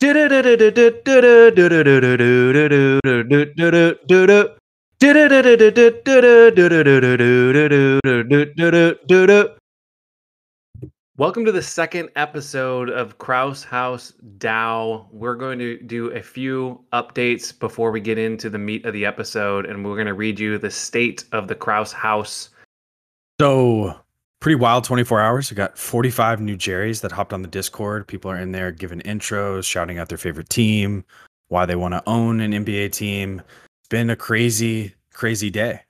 Welcome to the second episode of Krause House DAO. We're going to do a few updates before we get into the meat of the episode, and we're going to read you the state of the Krause House. So, pretty wild 24 hours. We got 45 new Jerry's that hopped on the Discord. People are in there giving intros, shouting out their favorite team, why they want to own an NBA team. It's been a crazy, crazy day.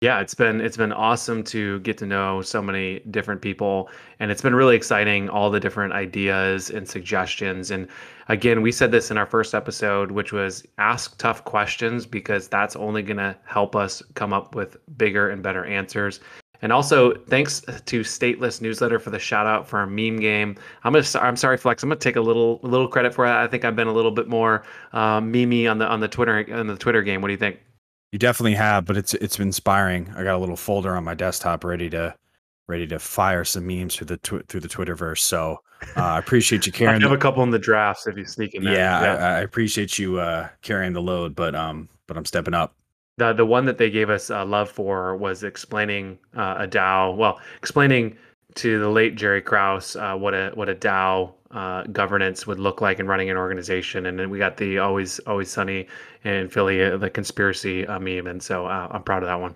Yeah, it's been it's been awesome to get to know so many different people and it's been really exciting all the different ideas and suggestions and again, we said this in our first episode which was ask tough questions because that's only going to help us come up with bigger and better answers. And also, thanks to Stateless Newsletter for the shout out for our meme game. I'm gonna, I'm sorry, Flex. I'm gonna take a little, a little credit for that. I think I've been a little bit more uh, memey on the on the Twitter on the Twitter game. What do you think? You definitely have, but it's it's inspiring. I got a little folder on my desktop ready to ready to fire some memes through the tw- through the Twitterverse. So uh, I appreciate you carrying. I have a couple in the drafts if you sneak in there. Yeah, yeah. I, I, appreciate you uh, carrying the load, but um, but I'm stepping up. The the one that they gave us uh, love for was explaining uh, a DAO. Well, explaining to the late Jerry Krause uh, what a what a DAO uh, governance would look like in running an organization. And then we got the always always sunny in Philly, uh, the conspiracy uh, meme, and so uh, I'm proud of that one.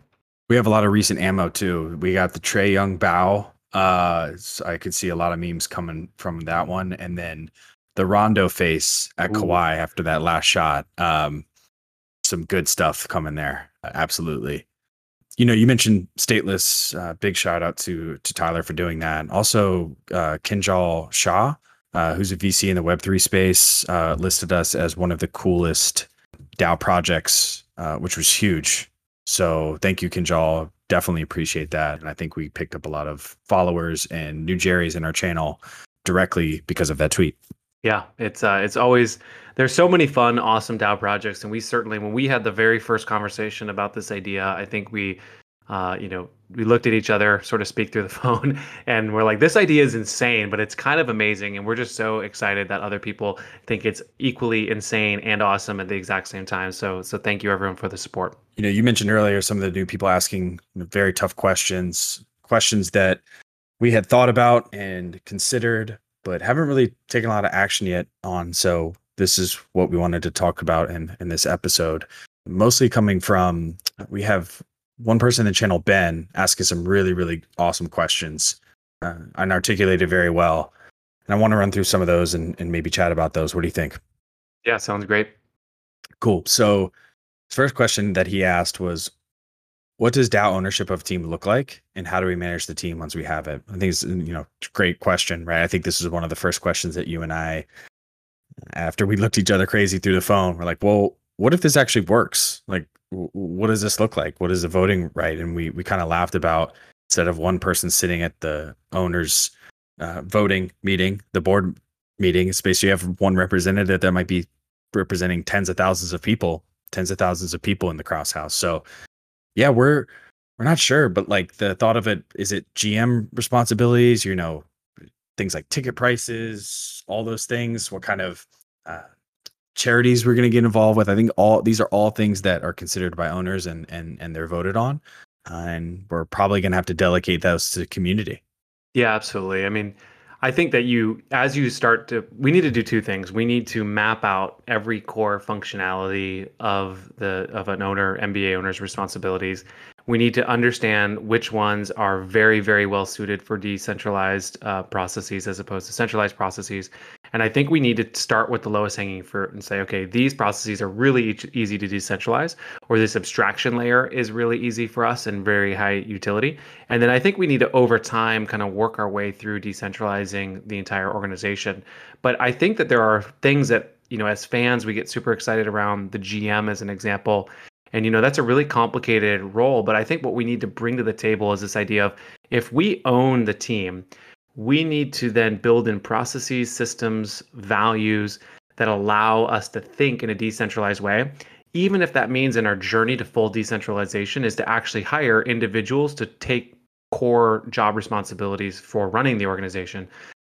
We have a lot of recent ammo too. We got the Trae Young bow. Uh, so I could see a lot of memes coming from that one, and then the Rondo face at Ooh. Kawhi after that last shot. Um, some good stuff coming there. Absolutely you know, you mentioned stateless. Uh, big shout out to to Tyler for doing that. Also, uh, Kinjal Shah, uh, who's a VC in the Web three space, uh, listed us as one of the coolest DAO projects, uh, which was huge. So thank you, Kinjal. Definitely appreciate that, and I think we picked up a lot of followers and new Jerry's in our channel directly because of that tweet. Yeah, it's uh, it's always there's so many fun, awesome DAO projects, and we certainly when we had the very first conversation about this idea, I think we, uh, you know, we looked at each other, sort of speak through the phone, and we're like, this idea is insane, but it's kind of amazing, and we're just so excited that other people think it's equally insane and awesome at the exact same time. So, so thank you everyone for the support. You know, you mentioned earlier some of the new people asking very tough questions, questions that we had thought about and considered but haven't really taken a lot of action yet on. So this is what we wanted to talk about in in this episode. Mostly coming from we have one person in the channel, Ben, asking some really really awesome questions uh, and articulated very well. And I want to run through some of those and, and maybe chat about those. What do you think? Yeah, sounds great. Cool. So, first question that he asked was, what does DAO ownership of team look like, and how do we manage the team once we have it? I think it's you know great question, right? I think this is one of the first questions that you and I, after we looked each other crazy through the phone, we're like, well, what if this actually works? Like, w- what does this look like? What is the voting right? And we we kind of laughed about instead of one person sitting at the owners uh, voting meeting, the board meeting, space, you have one representative that might be representing tens of thousands of people, tens of thousands of people in the Krause House. So yeah, we're we're not sure, but like the thought of it, is it GM responsibilities? You know, things like ticket prices, all those things. What kind of uh, charities we're going to get involved with? I think all these are all things that are considered by owners and and and they're voted on, uh, and we're probably going to have to delegate those to the community. Yeah, absolutely. I mean, I think that you, as you start to, we need to do two things. We need to map out every core functionality of the of an owner, NBA owner's responsibilities. We need to understand which ones are very, very well suited for decentralized uh, processes as opposed to centralized processes, and I think we need to start with the lowest hanging fruit and say, okay, these processes are really easy to decentralize, or this abstraction layer is really easy for us and very high utility. And then I think we need to, over time, kind of work our way through decentralizing the entire organization. But I think that there are things that, you know, as fans, we get super excited around the GM as an example. And, you know, that's a really complicated role. But I think what we need to bring to the table is this idea of if we own the team, we need to then build in processes, systems, values that allow us to think in a decentralized way. Even if that means in our journey to full decentralization is to actually hire individuals to take core job responsibilities for running the organization.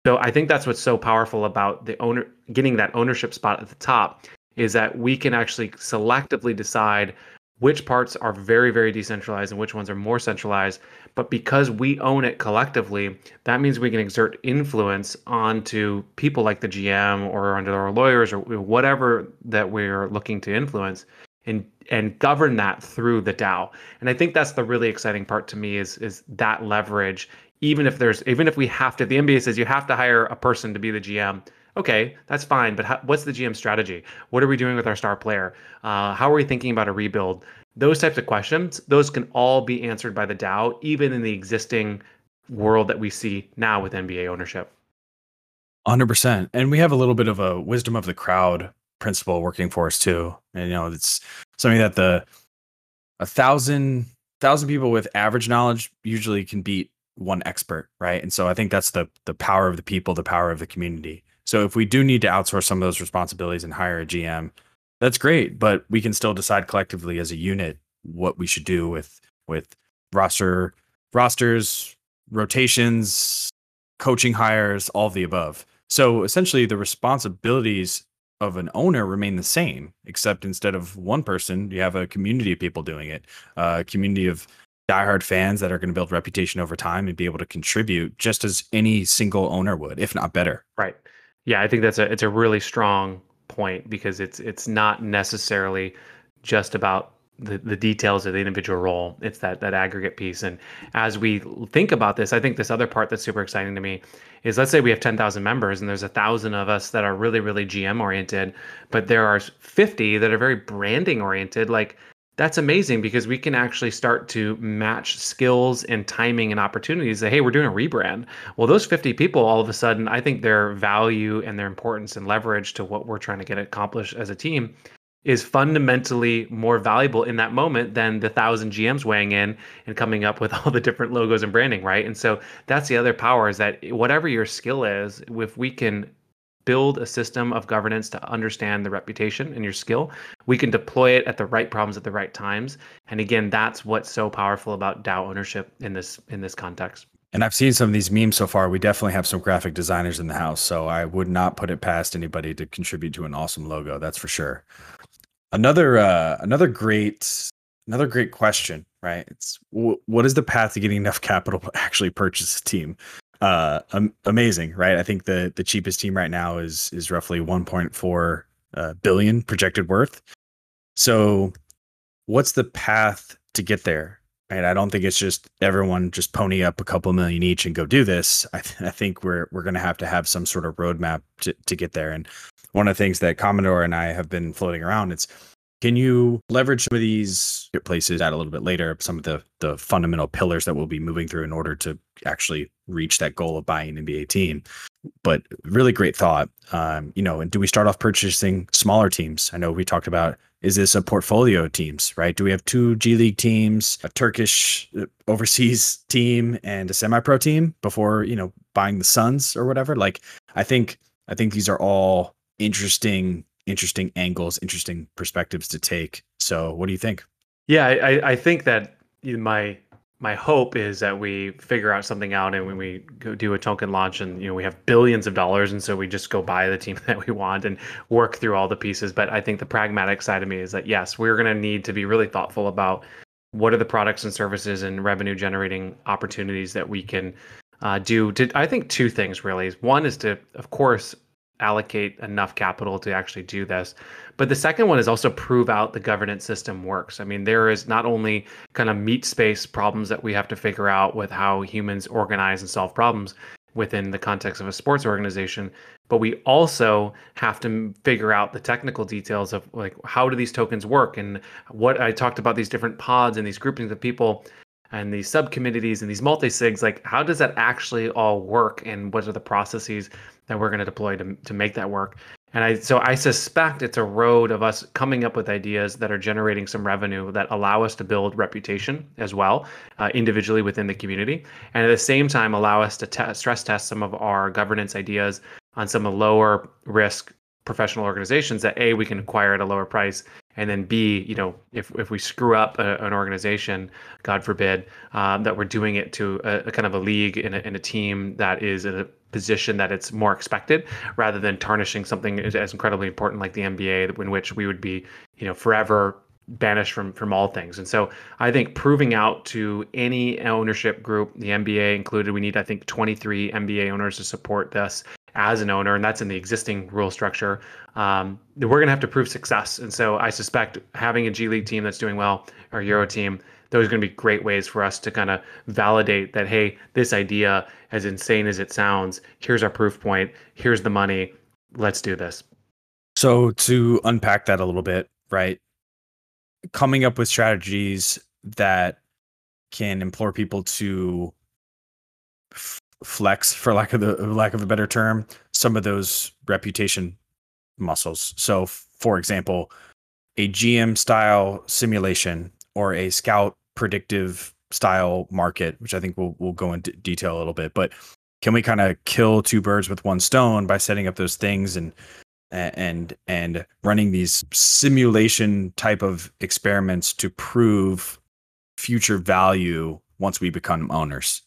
So I think that's what's so powerful about the owner getting that ownership spot at the top is that we can actually selectively decide which parts are very very decentralized and which ones are more centralized. But because we own it collectively that means we can exert influence onto people like the gm or under our lawyers or whatever that we're looking to influence and and govern that through the dao. And i think that's the really exciting part to me is is that leverage. Even if there's even if we have to the nba says you have to hire a person to be the gm okay, that's fine. But how, what's the GM strategy? What are we doing with our star player? Uh, how are we thinking about a rebuild? Those types of questions, those can all be answered by the DAO, even in the existing world that we see now with NBA ownership. 100%. And we have a little bit of a wisdom of the crowd principle working for us too. And, you know, it's something that the a thousand thousand people with average knowledge usually can beat one expert, right? And so I think that's the the power of the people, the power of the community. So if we do need to outsource some of those responsibilities and hire a GM, that's great, but we can still decide collectively as a unit what we should do with with roster rosters, rotations, coaching hires, all of the above. So essentially the responsibilities of an owner remain the same, except instead of one person, you have a community of people doing it, a community of diehard fans that are going to build reputation over time and be able to contribute just as any single owner would, if not better. Right. Yeah, I think that's a it's a really strong point because it's it's not necessarily just about the, the details of the individual role. It's that that aggregate piece. And as we think about this, I think this other part that's super exciting to me is let's say we have 10,000 members and there's a thousand of us that are really, really GM oriented, but there are 50 that are very branding oriented. Like that's amazing because we can actually start to match skills and timing and opportunities that hey we're doing a rebrand. Well those 50 people all of a sudden i think their value and their importance and leverage to what we're trying to get accomplished as a team is fundamentally more valuable in that moment than the thousand gms weighing in and coming up with all the different logos and branding right? And so that's the other power is that whatever your skill is if we can build a system of governance to understand the reputation and your skill. We can deploy it at the right problems at the right times. And again, that's what's so powerful about DAO ownership in this in this context. And I've seen some of these memes so far. We definitely have some graphic designers in the house, so I would not put it past anybody to contribute to an awesome logo. That's for sure. Another uh, another great another great question, right? It's what is the path to getting enough capital to actually purchase a team? Uh, amazing, right? I think the the cheapest team right now is is roughly 1.4 uh, billion projected worth. So, what's the path to get there? Right? I don't think it's just everyone just pony up a couple million each and go do this. I, th- I think we're we're going to have to have some sort of roadmap to to get there. And one of the things that Commodore and I have been floating around, it's can you leverage some of these places at a little bit later, some of the the fundamental pillars that we'll be moving through in order to actually reach that goal of buying an NBA team? But really great thought. Um, you know, and do we start off purchasing smaller teams? I know we talked about is this a portfolio of teams, right? Do we have two G League teams, a Turkish uh, overseas team, and a semi-pro team before you know buying the Suns or whatever? Like, I think I think these are all interesting interesting angles, interesting perspectives to take. So, what do you think? Yeah, I, I think that my my hope is that we figure out something out and when we go do a token launch and you know we have billions of dollars and so we just go buy the team that we want and work through all the pieces but i think the pragmatic side of me is that yes we're going to need to be really thoughtful about what are the products and services and revenue generating opportunities that we can uh, do to i think two things really one is to of course allocate enough capital to actually do this. But the second one is also prove out the governance system works. I mean, there is not only kind of meat space problems that we have to figure out with how humans organize and solve problems within the context of a sports organization, but we also have to figure out the technical details of like how do these tokens work and what I talked about these different pods and these groupings of people and these subcommittees and these multi-sigs like how does that actually all work? And what are the processes that we're going to deploy to, to make that work? And i so i suspect it's a road of us coming up with ideas that are generating some revenue that allow us to build reputation as well uh, individually within the community and at the same time allow us to te- stress test some of our governance ideas on some lower risk professional organizations that a we can acquire at a lower price and then b you know if, if we screw up a, an organization god forbid um, that we're doing it to a, a, kind of a league in a, in a team that is in a position that it's more expected rather than tarnishing something as, incredibly important like the nba in which we would be you know forever banished from from all things. And so I think proving out to any ownership group, the NBA included, we need I think 23 NBA owners to support this as an owner, and that's in the existing rule structure. Um, we're going to have to prove success, and so I suspect having a G League team that's doing well or Euro team, those are going to be great ways for us to kind of validate that hey, this idea, as insane as it sounds, here's our proof point, here's the money, let's do this. So to unpack that a little bit, right? coming up with strategies that can implore people to flex for lack of the lack of a better term some of those reputation muscles. So for example a gm style simulation or a scout predictive style market which i think we'll, we'll go into detail a little bit but can we kind of kill two birds with one stone by setting up those things and and and running these simulation type of experiments to prove future value once we become owners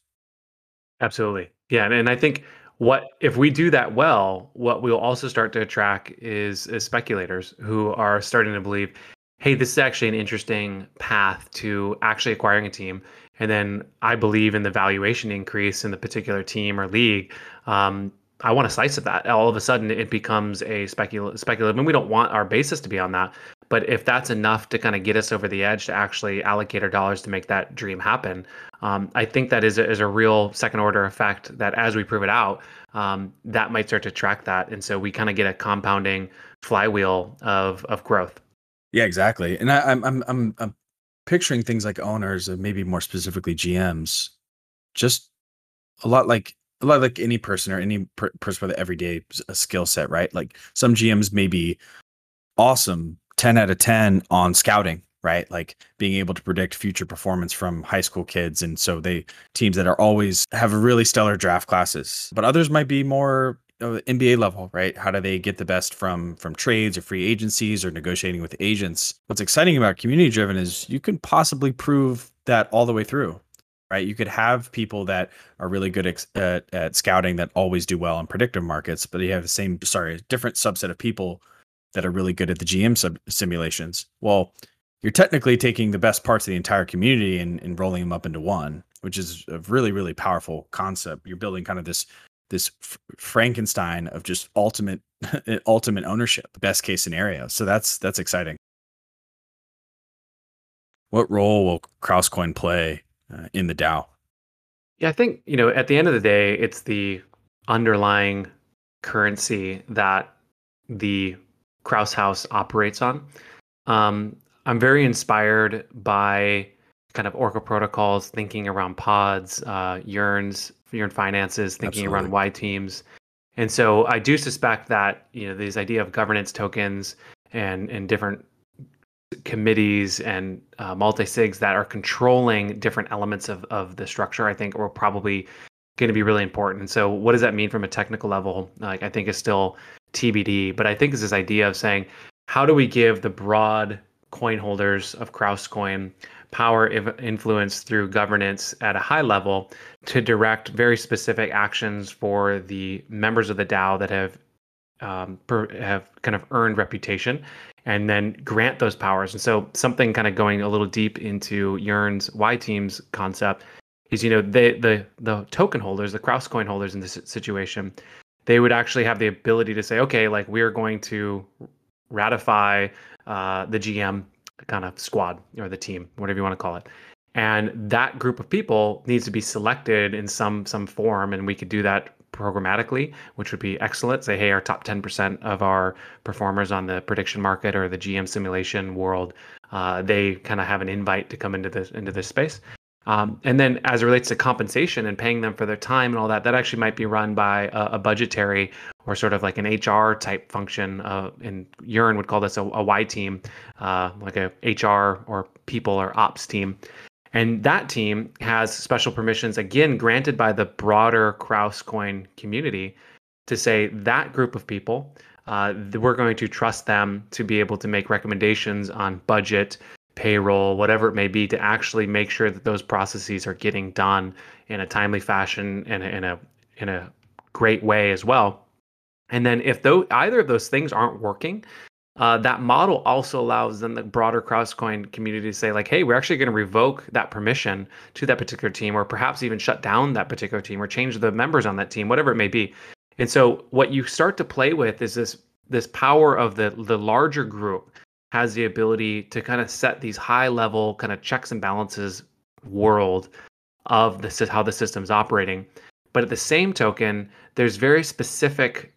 absolutely. Yeah and, and i think what if we do that well what we'll also start to attract is, is speculators who are starting to believe hey this is actually an interesting path to actually acquiring a team. And then i believe in the valuation increase in the particular team or league um, I want a slice of that. All of a sudden, it becomes a speculative. Speculative, and we don't want our basis to be on that. But if that's enough to kind of get us over the edge to actually allocate our dollars to make that dream happen, um, I think that is a, is a real second order effect. That as we prove it out, um, that might start to track that, and so we kind of get a compounding flywheel of of growth. Yeah, exactly. And I, I'm I'm I'm I'm picturing things like owners, and maybe more specifically GMs, just a lot like like any person or any per- person with an everyday skill set, right? Like some GMs may be awesome, 10 out of 10 on scouting, right? Like being able to predict future performance from high school kids. And so they teams that are always have really stellar draft classes, but others might be more NBA level, right? How do they get the best from from trades or free agencies or negotiating with agents? What's exciting about community driven is you can possibly prove that all the way through right? You could have people that are really good at, at, at, scouting that always do well in predictive markets, but you have the same, sorry, different subset of people that are really good at the GM sub- simulations. Well, you're technically taking the best parts of the entire community and, and rolling them up into one, which is a really, really powerful concept. You're building kind of this this Frankenstein of just ultimate ultimate ownership, best case scenario. So that's that's exciting. What role will Krausecoin play uh, in the DAO? Yeah, I think you know at the end of the day, it's the underlying currency that the Krause House operates on. Um, I'm very inspired by kind of Orca protocols, thinking around pods, uh, Yearns, Yearn finances, thinking Absolutely. around Y teams. And so I do suspect that you know these idea of governance tokens and and different committees and uh, multi-sigs that are controlling different elements of, of the structure, I think are probably going to be really important. And so what does that mean from a technical level? Like I think is still TBD, but I think is this idea of saying, how do we give the broad coin holders of Krause coin power influence through governance at a high level to direct very specific actions for the members of the DAO that have um, per, have kind of earned reputation and then grant those powers. And so something kind of going a little deep into Yearn's Y Team's concept is, you know, they, the the token holders, the Krause coin holders in this situation, they would actually have the ability to say, okay, like we're going to ratify uh, the GM kind of squad or the team, whatever you want to call it. And that group of people needs to be selected in some some form, and we could do that programmatically, which would be excellent. Say, hey, our top 10% of our performers on the prediction market or the GM simulation world, uh, they kind of have an invite to come into this into this space. Um, and then as it relates to compensation and paying them for their time and all that, that actually might be run by a, a budgetary or sort of like an HR type function. Uh, and Yearn would call this a, a Y team, uh, like a HR or people or ops team. And that team has special permissions, again, granted by the broader Krause coin community to say that group of people uh, we're going to trust them to be able to make recommendations on budget, payroll, whatever it may be, to actually make sure that those processes are getting done in a timely fashion and in a in a great way as well. And then if though either of those things aren't working, uh, that model also allows then the broader Krausecoin community to say like, hey, we're actually going to revoke that permission to that particular team, or perhaps even shut down that particular team, or change the members on that team, whatever it may be. And so what you start to play with is this this power of the the larger group has the ability to kind of set these high level kind of checks and balances world of the how the system's operating. But at the same token, there's very specific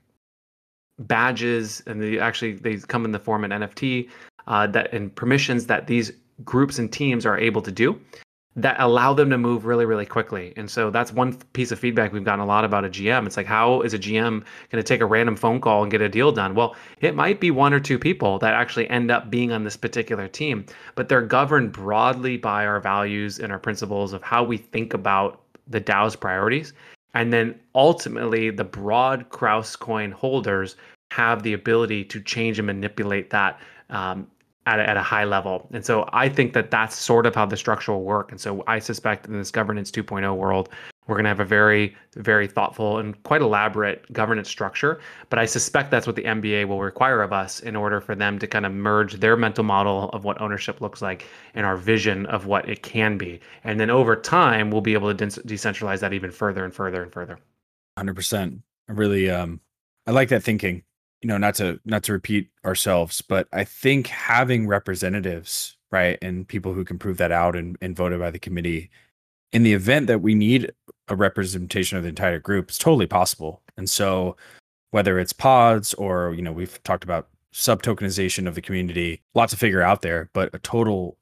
badges, and they actually they come in the form of NFT uh, that and permissions that these groups and teams are able to do that allow them to move really really quickly. And so that's one piece of feedback we've gotten a lot about a gm it's like how is a gm going to take a random phone call and get a deal done? Well it might be one or two people that actually end up being on this particular team but they're governed broadly by our values and our principles of how we think about the dao's priorities and then ultimately the broad krause coin holders have the ability to change and manipulate that um, at a, at a high level. And so I think that that's sort of how the structure will work. And so I suspect in this governance 2.0 world, we're going to have a very, very thoughtful and quite elaborate governance structure. But I suspect that's what the NBA will require of us in order for them to kind of merge their mental model of what ownership looks like and our vision of what it can be. And then over time, we'll be able to de- decentralize that even further and further and further. 100%. I really, um, I like that thinking you know not to not to repeat ourselves but i think having representatives right and people who can prove that out and, and voted by the committee in the event that we need a representation of the entire group it's totally possible and so whether it's pods or you know we've talked about sub tokenization of the community lots to figure out there but a total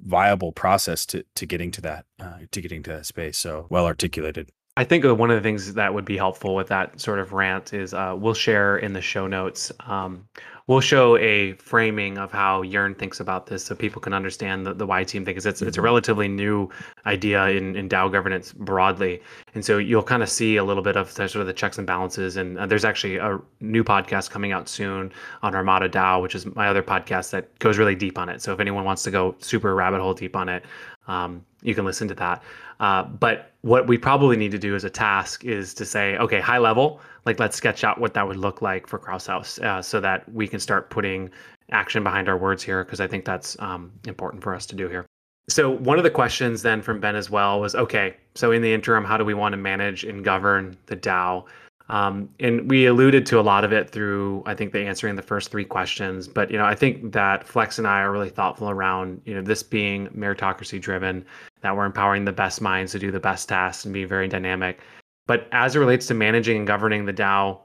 viable process to to getting to that uh, to getting to that space so well articulated I think one of the things that would be helpful with that sort of rant is uh, we'll share in the show notes. Um, we'll show a framing of how Yearn thinks about this, so people can understand the, the why team thing. Because it's it's a mm-hmm. relatively new idea in, in DAO governance broadly, and so you'll kind of see a little bit of sort of the checks and balances. And uh, there's actually a new podcast coming out soon on Armada DAO, which is my other podcast that goes really deep on it. So if anyone wants to go super rabbit hole deep on it, um, you can listen to that. Uh, but what we probably need to do as a task is to say, okay, high level, like let's sketch out what that would look like for Krause House uh, so that we can start putting action behind our words here, because I think that's um, important for us to do here. So, one of the questions then from Ben as well was okay, so in the interim, how do we want to manage and govern the DAO? Um, and we alluded to a lot of it through, I think, the answering the first three questions. But you know, I think that Flex and I are really thoughtful around you know this being meritocracy driven, that we're empowering the best minds to do the best tasks and be very dynamic. But as it relates to managing and governing the DAO,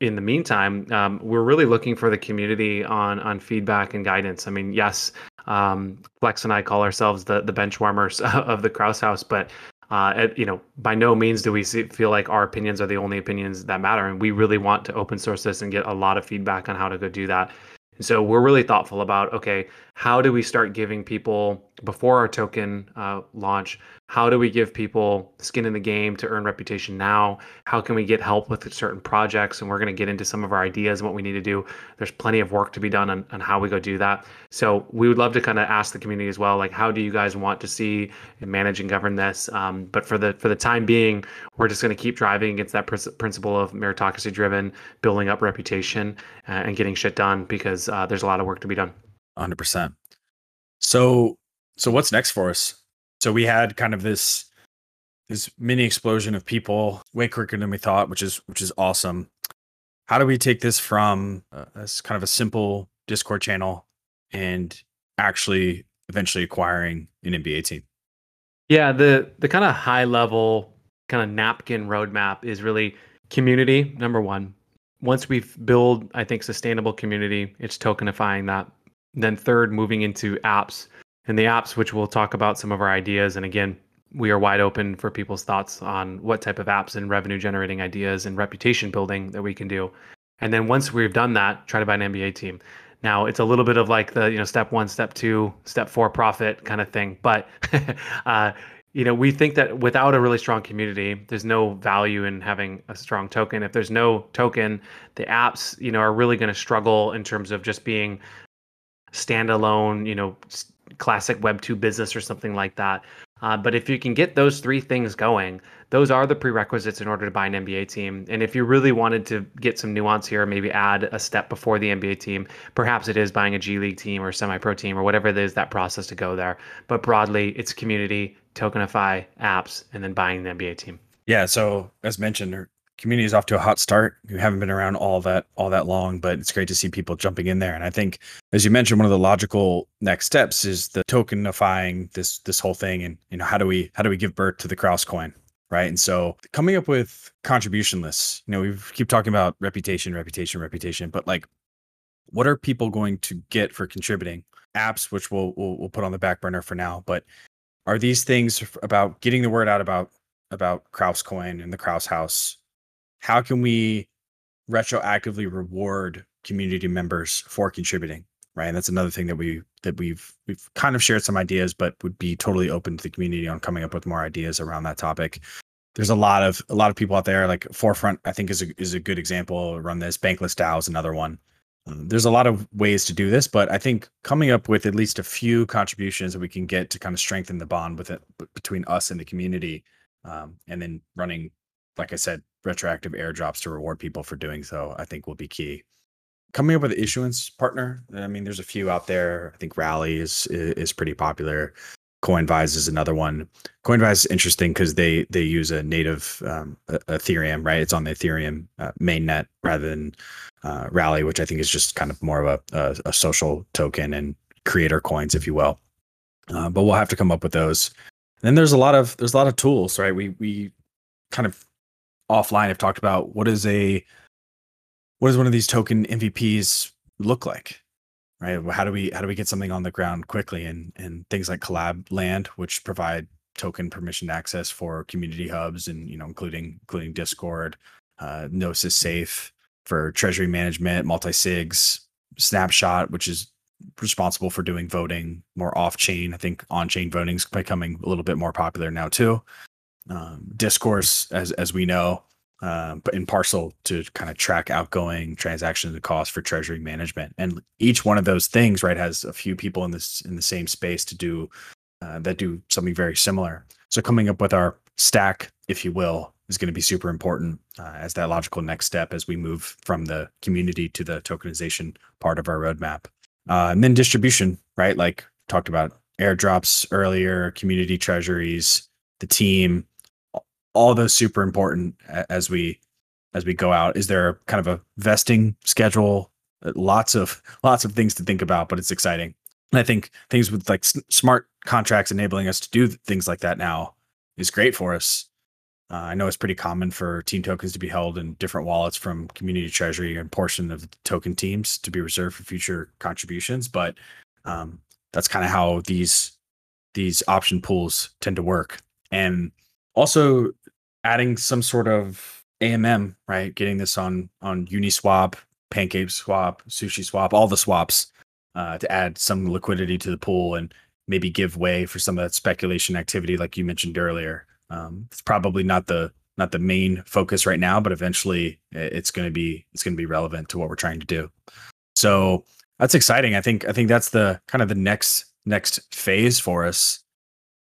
in the meantime, um, we're really looking for the community on on feedback and guidance. I mean, yes, um, Flex and I call ourselves the the bench warmers of the Krause House, but uh, you know, by no means do we see, feel like our opinions are the only opinions that matter, and we really want to open source this and get a lot of feedback on how to go do that. And so we're really thoughtful about okay, how do we start giving people before our token uh, launch how do we give people skin in the game to earn reputation now? How can we get help with certain projects? And we're going to get into some of our ideas and what we need to do. There's plenty of work to be done on, on how we go do that. So we would love to kind of ask the community as well like how do you guys want to see and manage and govern this? Um, but for the for the time being we're just going to keep driving against that pr- principle of meritocracy driven building up reputation uh, and getting shit done because uh, there's a lot of work to be done. 100% so so what's next for us? So we had kind of this this mini explosion of people, way quicker than we thought, which is which is awesome. How do we take this from as kind of a simple Discord channel and actually eventually acquiring an NBA team? Yeah, the the kind of high level kind of napkin roadmap is really community number one. Once we've built, I think, sustainable community, it's tokenifying that. Then third, moving into apps and the apps, which we'll talk about some of our ideas. And again, we are wide open for people's thoughts on what type of apps and revenue generating ideas and reputation building that we can do. And then once we've done that, try to buy an NBA team. Now it's a little bit of like the you know step one, step two, step four profit kind of thing, but uh, you know, we think that without a really strong community, there's no value in having a strong token. If there's no token, the apps, you know, are really going to struggle in terms of just being standalone, you know, classic Web 2 business or something like that. Uh, but if you can get those three things going, those are the prerequisites in order to buy an NBA team. And if you really wanted to get some nuance here, maybe add a step before the NBA team, perhaps it is buying a G League team or semi pro team or whatever it is that process to go there. But broadly, it's community, tokenify apps, and then buying the NBA team. Yeah. So as mentioned, community is off to a hot start. We haven't been around all that all that long, but it's great to see people jumping in there. And I think, as you mentioned, one of the logical next steps is the tokenifying this this whole thing. And you know, how do we how do we give birth to the Krause coin? Right. And so coming up with contribution lists, you know, we keep talking about reputation, reputation, reputation, but like what are people going to get for contributing? Apps, which we'll, we'll we'll put on the back burner for now, but are these things about getting the word out about about Krause Coin and the Krause House? How can we retroactively reward community members for contributing? Right, and that's another thing that we that we've we've kind of shared some ideas, but would be totally open to the community on coming up with more ideas around that topic. There's a lot of a lot of people out there. Like Forefront, I think is a is a good example. Run this. Bankless DAO is another one um, there's a lot of ways to do this, but I think coming up with at least a few contributions that we can get to kind of strengthen the bond with it between us and the community, um, and then running, like I said, retroactive airdrops to reward people for doing so, I think will be key. Coming up with an issuance partner, I mean, there's a few out there. I think Rally is is pretty popular. Coinvise is another one. Coinvise is interesting because they they use a native um, Ethereum, right? It's on the Ethereum uh, mainnet rather than uh, Rally, which I think is just kind of more of a, a, a social token and creator coins, if you will. Uh, but we'll have to come up with those. And then there's a lot of there's a lot of tools, right? We we kind of offline have talked about what is a what does one of these token MVPs look like? right? How do we how do we get something on the ground quickly? And and things like Collab Land, which provide token permission access for community hubs, and you know, including including Discord, uh, Gnosis Safe for treasury management, multi sigs, Snapshot, which is responsible for doing voting more off chain. I think on chain voting is becoming a little bit more popular now too. Um, Discourse, as as we know, uh, but in Parcel to kind of track outgoing transactions and costs for treasury management. And each one of those things, right, has a few people in this in the same space to do uh, that do something very similar. So coming up with our stack, if you will, is going to be super important uh, as that logical next step as we move from the community to the tokenization part of our roadmap. Uh, and then distribution, right? Like talked about airdrops earlier, community treasuries, the team, all those super important as we as we go out? Is there kind of a vesting schedule? Uh, lots of lots of things to think about but it's exciting. And i think things with like s- smart contracts enabling us to do things like that now is great for us. Uh, i know it's pretty common for team tokens to be held in different wallets from community treasury and portion of the token teams to be reserved for future contributions but um, that's kind of how these these option pools tend to work. And also adding some sort of AMM, right? Getting this on on Uniswap, Pancake Swap, Sushi Swap, all the swaps uh, to add some liquidity to the pool and maybe give way for some of that speculation activity, like you mentioned earlier. Um, it's probably not the not the main focus right now, but eventually it's going to be it's going to be relevant to what we're trying to do. So that's exciting. I think I think that's the kind of the next next phase for us.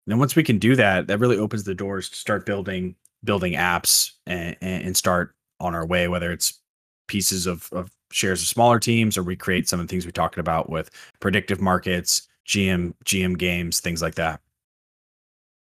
And once we can do that, that really opens the doors to start building building apps and, and start on our way, whether it's pieces of, of shares of smaller teams or we create some of the things we talked about with predictive markets, GM, GM games, things like that.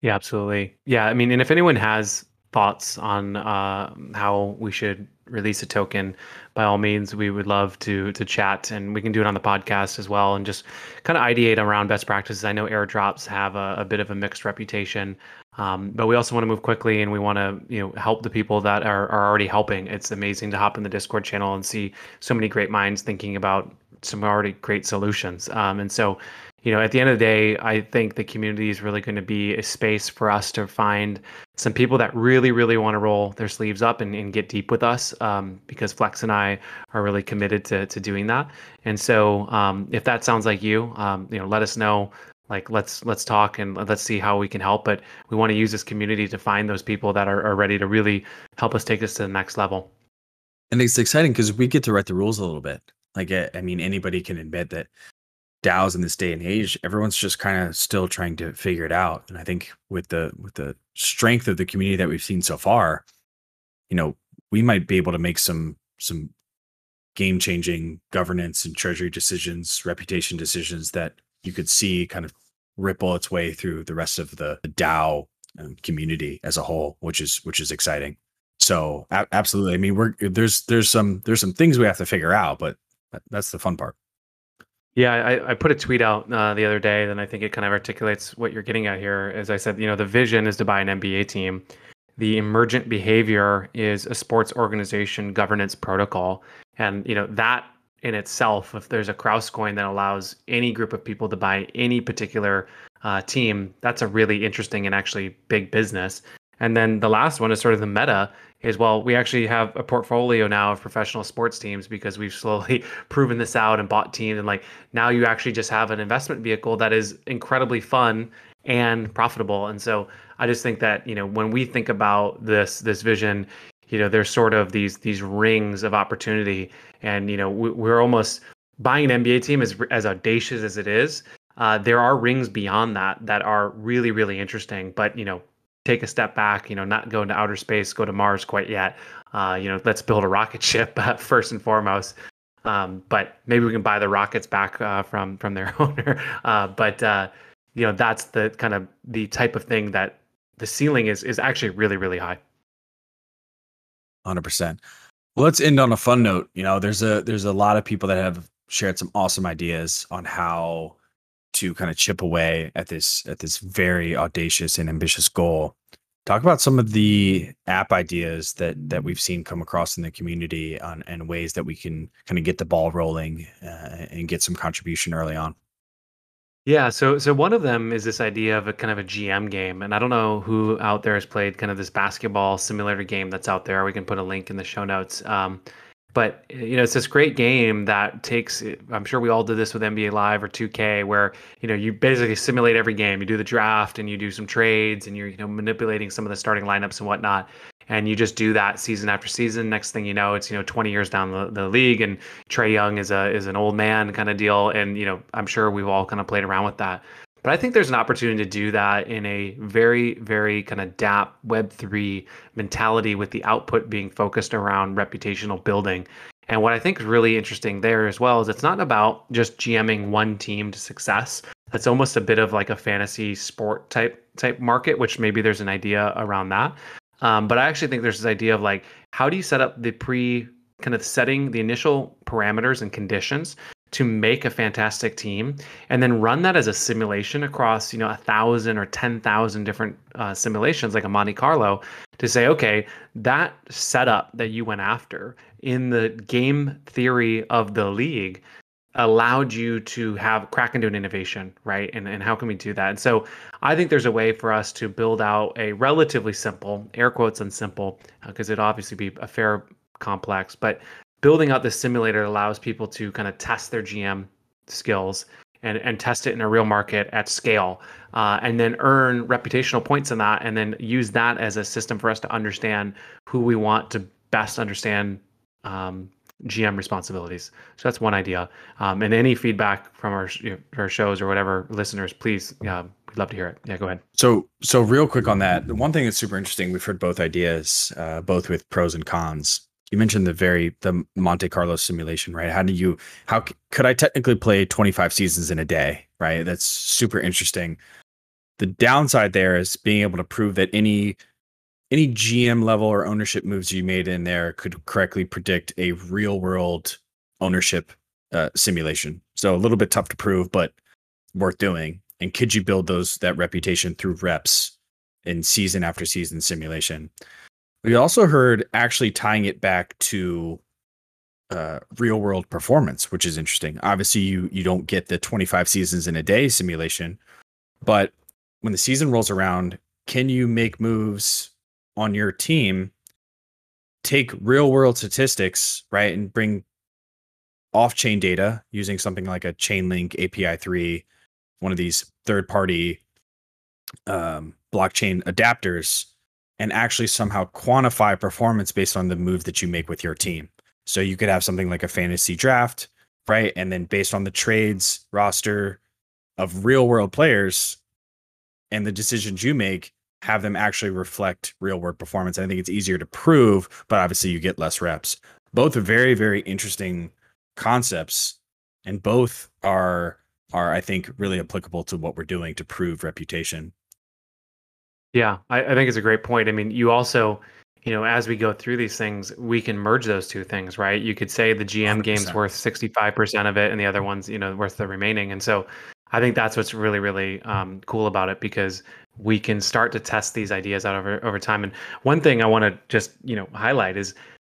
Yeah, absolutely. Yeah. I mean, and if anyone has thoughts on uh, how we should release a token, by all means, we would love to to chat, and we can do it on the podcast as well, and just kind of ideate around best practices. I know airdrops have a, a bit of a mixed reputation, um, but we also want to move quickly, and we want to you know help the people that are are already helping. It's amazing to hop in the Discord channel and see so many great minds thinking about some already great solutions. Um, and so you know, at the end of the day, I think the community is really going to be a space for us to find some people that really, really want to roll their sleeves up and, and get deep with us um, because Flex and I are really committed to, to doing that. And so, um, if that sounds like you, um, you know, let us know. Like let's let's talk and let's see how we can help but we want to use this community to find those people that are, are ready to really help us take us to the next level and it's exciting because we get to write the rules a little bit like eh, i mean anybody can admit that DAOs in this day and age, everyone's just kind of still trying to figure it out. And I think with the with the strength of the community that we've seen so far, you know, we might be able to make some some game changing governance and treasury decisions, reputation decisions that you could see kind of ripple its way through the rest of the, DAO um, community as a whole, which is which is exciting. So a- absolutely, I mean, we're there's there's some there's some things we have to figure out, but that's the fun part. Yeah, I, I put a tweet out uh, the other day, and I think it kind of articulates what you're getting at here. As I said, you know, the vision is to buy an NBA team. The emergent behavior is a sports organization governance protocol, and you know that in itself, if there's a Krause coin that allows any group of people to buy any particular uh, team, that's a really interesting and actually big business. And then the last one is sort of the meta is well, we actually have a portfolio now of professional sports teams because we've slowly proven this out and bought teams. And like now you actually just have an investment vehicle that is incredibly fun and profitable. And so I just think that, you know, when we think about this, this vision, you know, there's sort of these, these rings of opportunity. And, you know, we're almost buying an NBA team as, as audacious as it is. Uh, there are rings beyond that that are really, really interesting. But, you know, take a step back, you know, not go into outer space, go to Mars quite yet. Uh, you know, let's build a rocket ship uh, first and foremost. Um, but maybe we can buy the rockets back uh, from from their owner. Uh, but uh, you know, that's the kind of the type of thing that the ceiling is is actually really really high. Hundred percent. Let's end on a fun note. You know, there's a there's a lot of people that have shared some awesome ideas on how to kind of chip away at this at this very audacious and ambitious goal. Talk about some of the app ideas that that we've seen come across in the community on and ways that we can kind of get the ball rolling uh, and get some contribution early on. Yeah, so so one of them is this idea of a kind of a GM game, and I don't know who out there has played kind of this basketball simulator game that's out there. We can put a link in the show notes. Um, but you know, it's this great game that takes. I'm sure we all did this with NBA Live or 2K, where you know you basically simulate every game. You do the draft and you do some trades, and you're you know manipulating some of the starting lineups and whatnot. And you just do that season after season. Next thing you know, it's you know 20 years down the, the league, and Trae Young is a is an old man kind of deal. And you know, I'm sure we've all kind of played around with that. But I think there's an opportunity to do that in a very, very kind of DAP Web3 mentality with the output being focused around reputational building. And what I think is really interesting there as well is it's not about just GMing one team to success. That's almost a bit of like a fantasy sport type type market, which maybe there's an idea around that. Um, but I actually think there's this idea of like how do you set up the pre kind of setting the initial parameters and conditions to make a fantastic team and then run that as a simulation across you know a thousand or ten thousand different uh, simulations like a Monte Carlo to say okay that setup that you went after in the game theory of the league allowed you to have crack into an innovation right? And, and how can we do that? And so i think there's a way for us to build out a relatively simple air quotes and simple because uh, it obviously be a fair complex but building out this simulator allows people to kind of test their GM skills and, and test it in a real market at scale uh, and then earn reputational points in that and then use that as a system for us to understand who we want to best understand um, GM responsibilities. So that's one idea. Um, and any feedback from our, our shows or whatever listeners, please, we'd love to hear it. Yeah, go ahead. So, so real quick on that, the one thing that's super interesting, we've heard both ideas, uh, both with pros and cons you mentioned the very the Monte Carlo simulation, right? How do you how could I technically play 25 seasons in a day, right? That's super interesting. The downside there is being able to prove that any any GM level or ownership moves you made in there could correctly predict a real world ownership uh, simulation. So a little bit tough to prove, but worth doing. And could you build those that reputation through reps in season after season simulation? We also heard actually tying it back to uh, real world performance, which is interesting. Obviously, you you don't get the 25 seasons in a day simulation, but when the season rolls around, can you make moves on your team, take real world statistics, right, and bring off chain data using something like a Chainlink API 3 one of these third party um, blockchain adapters and actually somehow quantify performance based on the move that you make with your team. So you could have something like a fantasy draft, right? And then based on the trades roster of real world players and the decisions you make, have them actually reflect real work performance. I think it's easier to prove, but obviously you get less reps. Both are very, very interesting concepts, and both are are I think really applicable to what we're doing to prove reputation. Yeah, I, I think it's a great point. I mean, you also, you know, as we go through these things, we can merge those two things, right? You could say the GM 100%. game's worth 65% of it and the other one's, you know, worth the remaining. And so I think that's what's really, really um, cool about it because we can start to test these ideas out over, over time. And one thing I want to just, you know, highlight is,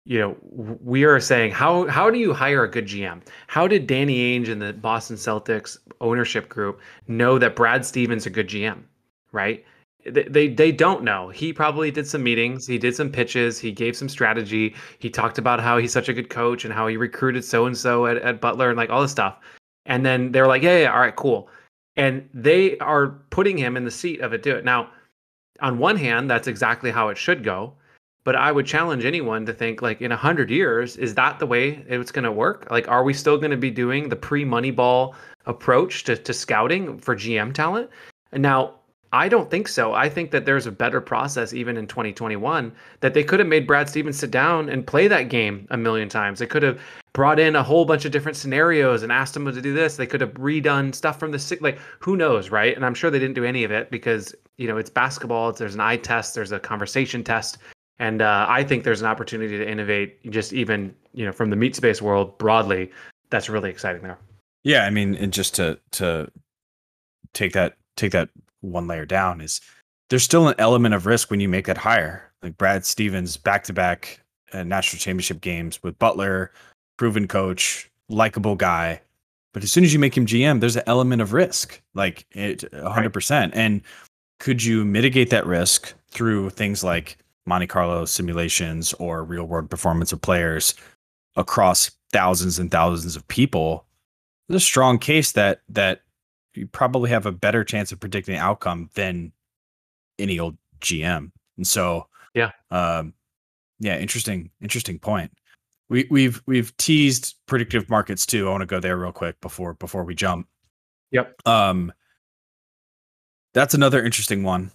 you know, we are saying how how do you hire a good GM? How did Danny Ainge and the Boston Celtics ownership group know that Brad Stevens a good GM, right? They, they they don't know. He probably did some meetings, he did some pitches, he gave some strategy, he talked about how he's such a good coach and how he recruited so and so at, at Butler and like all this stuff. And then they're like, yeah, yeah, all right, cool. And they are putting him in the seat of it. Do it now. On one hand, that's exactly how it should go but I would challenge anyone to think like in a hundred years, is that the way it's going to work? Like, are we still going to be doing the pre Moneyball approach to, to scouting for GM talent? And now I don't think so. I think that there's a better process even in 2021 that they could have made Brad Stevens sit down and play that game a million times. They could have brought in a whole bunch of different scenarios and asked him to do this. They could have redone stuff from the sick like who knows, right? And I'm sure they didn't do any of it because, you know, it's basketball, it's, there's an eye test, there's a conversation test. And uh, I think there's an opportunity to innovate, just even you know from the meat space world broadly. That's really exciting there. Yeah, I mean, and just to to take that take that one layer down is there's still an element of risk when you make that hire. Like Brad Stevens, back to back national championship games with Butler, proven coach, likable guy. But as soon as you make him GM, there's an element of risk, like it 100%. Right. And could you mitigate that risk through things like Monte Carlo simulations or real world performance of players across thousands and thousands of people, there's a strong case that that you probably have a better chance of predicting the outcome than any old GM. And so, yeah, um, yeah, interesting, interesting point. We we've we've teased predictive markets too. I want to go there real quick before before we jump. Yep. Um, that's another interesting one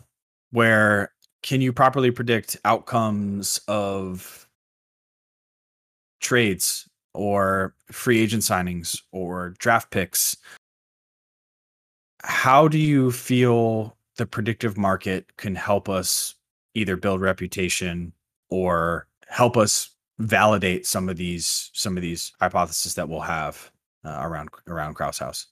where can you properly predict outcomes of trades or free agent signings or draft picks? How do you feel the predictive market can help us either build reputation or help us validate some of these some of these hypotheses that we'll have uh, around around Krause House?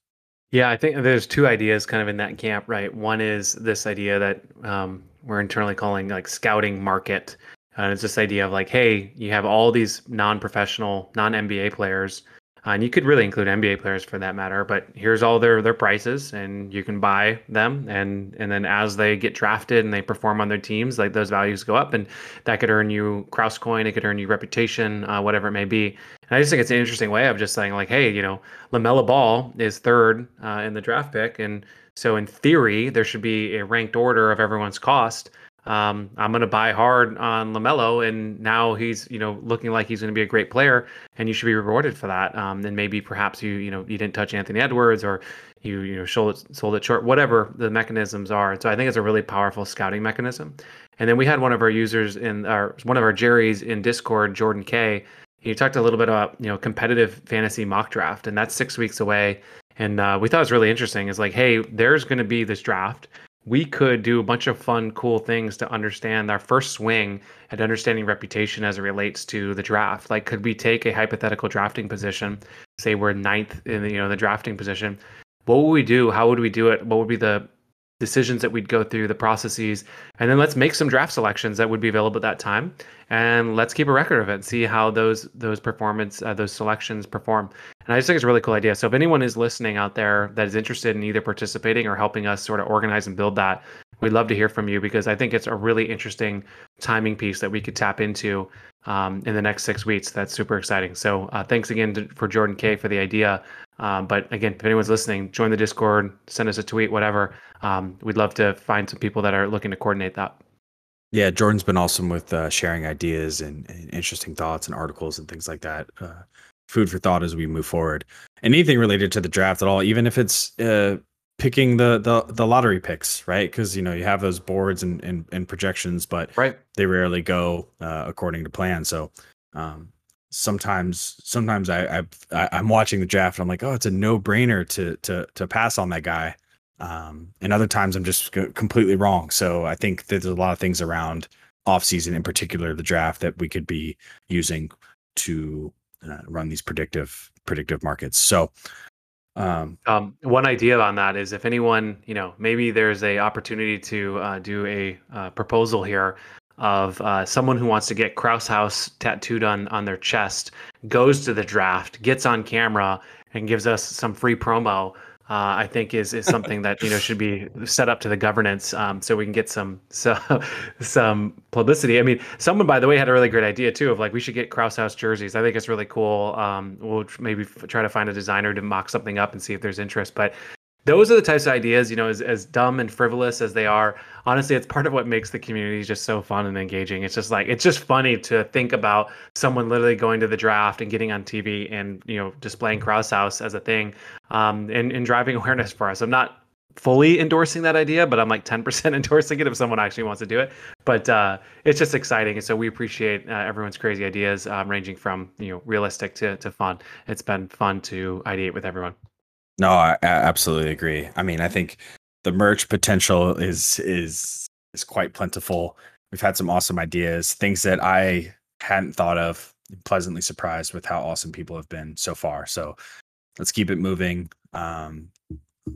Yeah, I think there's two ideas kind of in that camp, right? One is this idea that um, we're internally calling like scouting market. And it's this idea of like, hey, you have all these non-professional, non-NBA players, uh, and you could really include NBA players for that matter. But here's all their their prices, and you can buy them, and and then as they get drafted and they perform on their teams, like those values go up, and that could earn you Krause coin, it could earn you reputation, uh, whatever it may be. And I just think it's an interesting way of just saying like, hey, you know, LaMelo Ball is third uh, in the draft pick, and so in theory, there should be a ranked order of everyone's cost. Um, I'm going to buy hard on LaMelo, and now he's you know looking like he's going to be a great player, and you should be rewarded for that. Um, and maybe perhaps you you know you didn't touch Anthony Edwards, or you you know sold it sold it short, whatever the mechanisms are. So I think it's a really powerful scouting mechanism. And then we had one of our users in our one of our Jerry's in Discord, Jordan K. He talked a little bit about you know competitive fantasy mock draft, and that's six weeks away. And uh, we thought it was really interesting. Is like, hey, there's going to be this draft. We could do a bunch of fun, cool things to understand our first swing at understanding reputation as it relates to the draft. Like, could we take a hypothetical drafting position, say we're ninth in the, you know the drafting position? What would we do? How would we do it? What would be the decisions that we'd go through, the processes, and then let's make some draft selections that would be available at that time, and let's keep a record of it and see how those those performance uh, those selections perform. And I just think it's a really cool idea. So if anyone is listening out there that is interested in either participating or helping us sort of organize and build that, we'd love to hear from you because I think it's a really interesting timing piece that we could tap into um, in the next six weeks. That's super exciting. So uh, thanks again to, for Jordan K for the idea. Um, but again, if anyone's listening, join the Discord, send us a tweet, whatever. Um, we'd love to find some people that are looking to coordinate that. Yeah, Jordan's been awesome with uh, sharing ideas and, and, interesting thoughts and articles and things like that. Uh, food for thought as we move forward. Anything related to the draft at all, even if it's uh, picking the the the lottery picks, right? Because you know you have those boards and, and and projections, but right. they rarely go uh, according to plan. So um, sometimes sometimes I, I I'm watching the draft and I'm like, oh, it's a no brainer to to to pass on that guy. Um, and other times I'm just completely wrong. So I think there's a lot of things around off season, in particular the draft, that we could be using to uh, run these predictive predictive markets. So um, um, one idea on that is if anyone, you know, maybe there's a opportunity to uh, do a uh, proposal here of uh, someone who wants to get Krause House tattooed on on their chest, goes to the draft, gets on camera, and gives us some free promo uh, I think is is something that you know should be set up to the governance um, so we can get some so, some publicity. I mean, someone by the way had a really great idea too of like we should get Krause House jerseys. I think it's really cool. Um, we'll maybe f- try to find a designer to mock something up and see if there's interest. But those are the types of ideas, you know, as, as dumb and frivolous as they are, honestly, it's part of what makes the community just so fun and engaging. It's just like, it's just funny to think about someone literally going to the draft and getting on TV and, you know, displaying Krause House as a thing um, and, and driving awareness for us. I'm not fully endorsing that idea, but I'm like 10% endorsing it if someone actually wants to do it. But uh, it's just exciting. And so we appreciate uh, everyone's crazy ideas, um, ranging from, you know, realistic to, to fun. It's been fun to ideate with everyone. No, I, I absolutely agree. I mean, I think the merch potential is is is quite plentiful. We've had some awesome ideas, things that I hadn't thought of. Pleasantly surprised with how awesome people have been so far. So let's keep it moving. Um,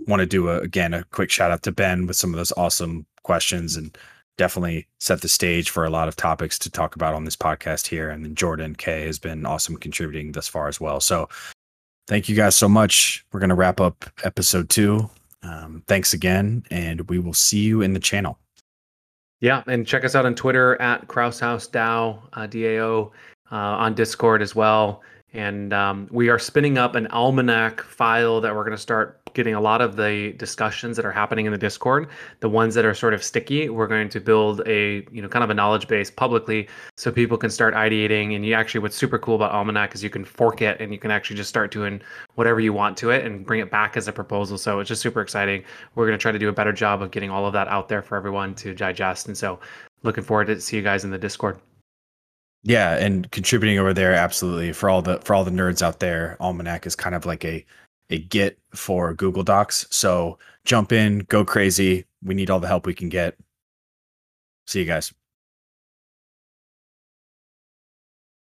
want to do a, again a quick shout out to Ben with some of those awesome questions and definitely set the stage for a lot of topics to talk about on this podcast here. And then Jordan K has been awesome contributing thus far as well. So thank you guys so much. We're going to wrap up episode two. Um, thanks again, and we will see you in the channel. Yeah, and check us out on Twitter at Krausehouse DAO, uh, DAO, uh, on Discord as well. And um, we are spinning up an almanac file that we're going to start getting a lot of the discussions that are happening in the Discord, the ones that are sort of sticky. We're going to build a you know kind of a knowledge base publicly so people can start ideating. And you actually, what's super cool about Almanac is you can fork it and you can actually just start doing whatever you want to it and bring it back as a proposal. So it's just super exciting. We're going to try to do a better job of getting all of that out there for everyone to digest. And so looking forward to see you guys in the Discord. Yeah, and contributing over there absolutely for all the for all the nerds out there. Almanac is kind of like a a Git for Google Docs. So jump in, go crazy. We need all the help we can get. See you guys.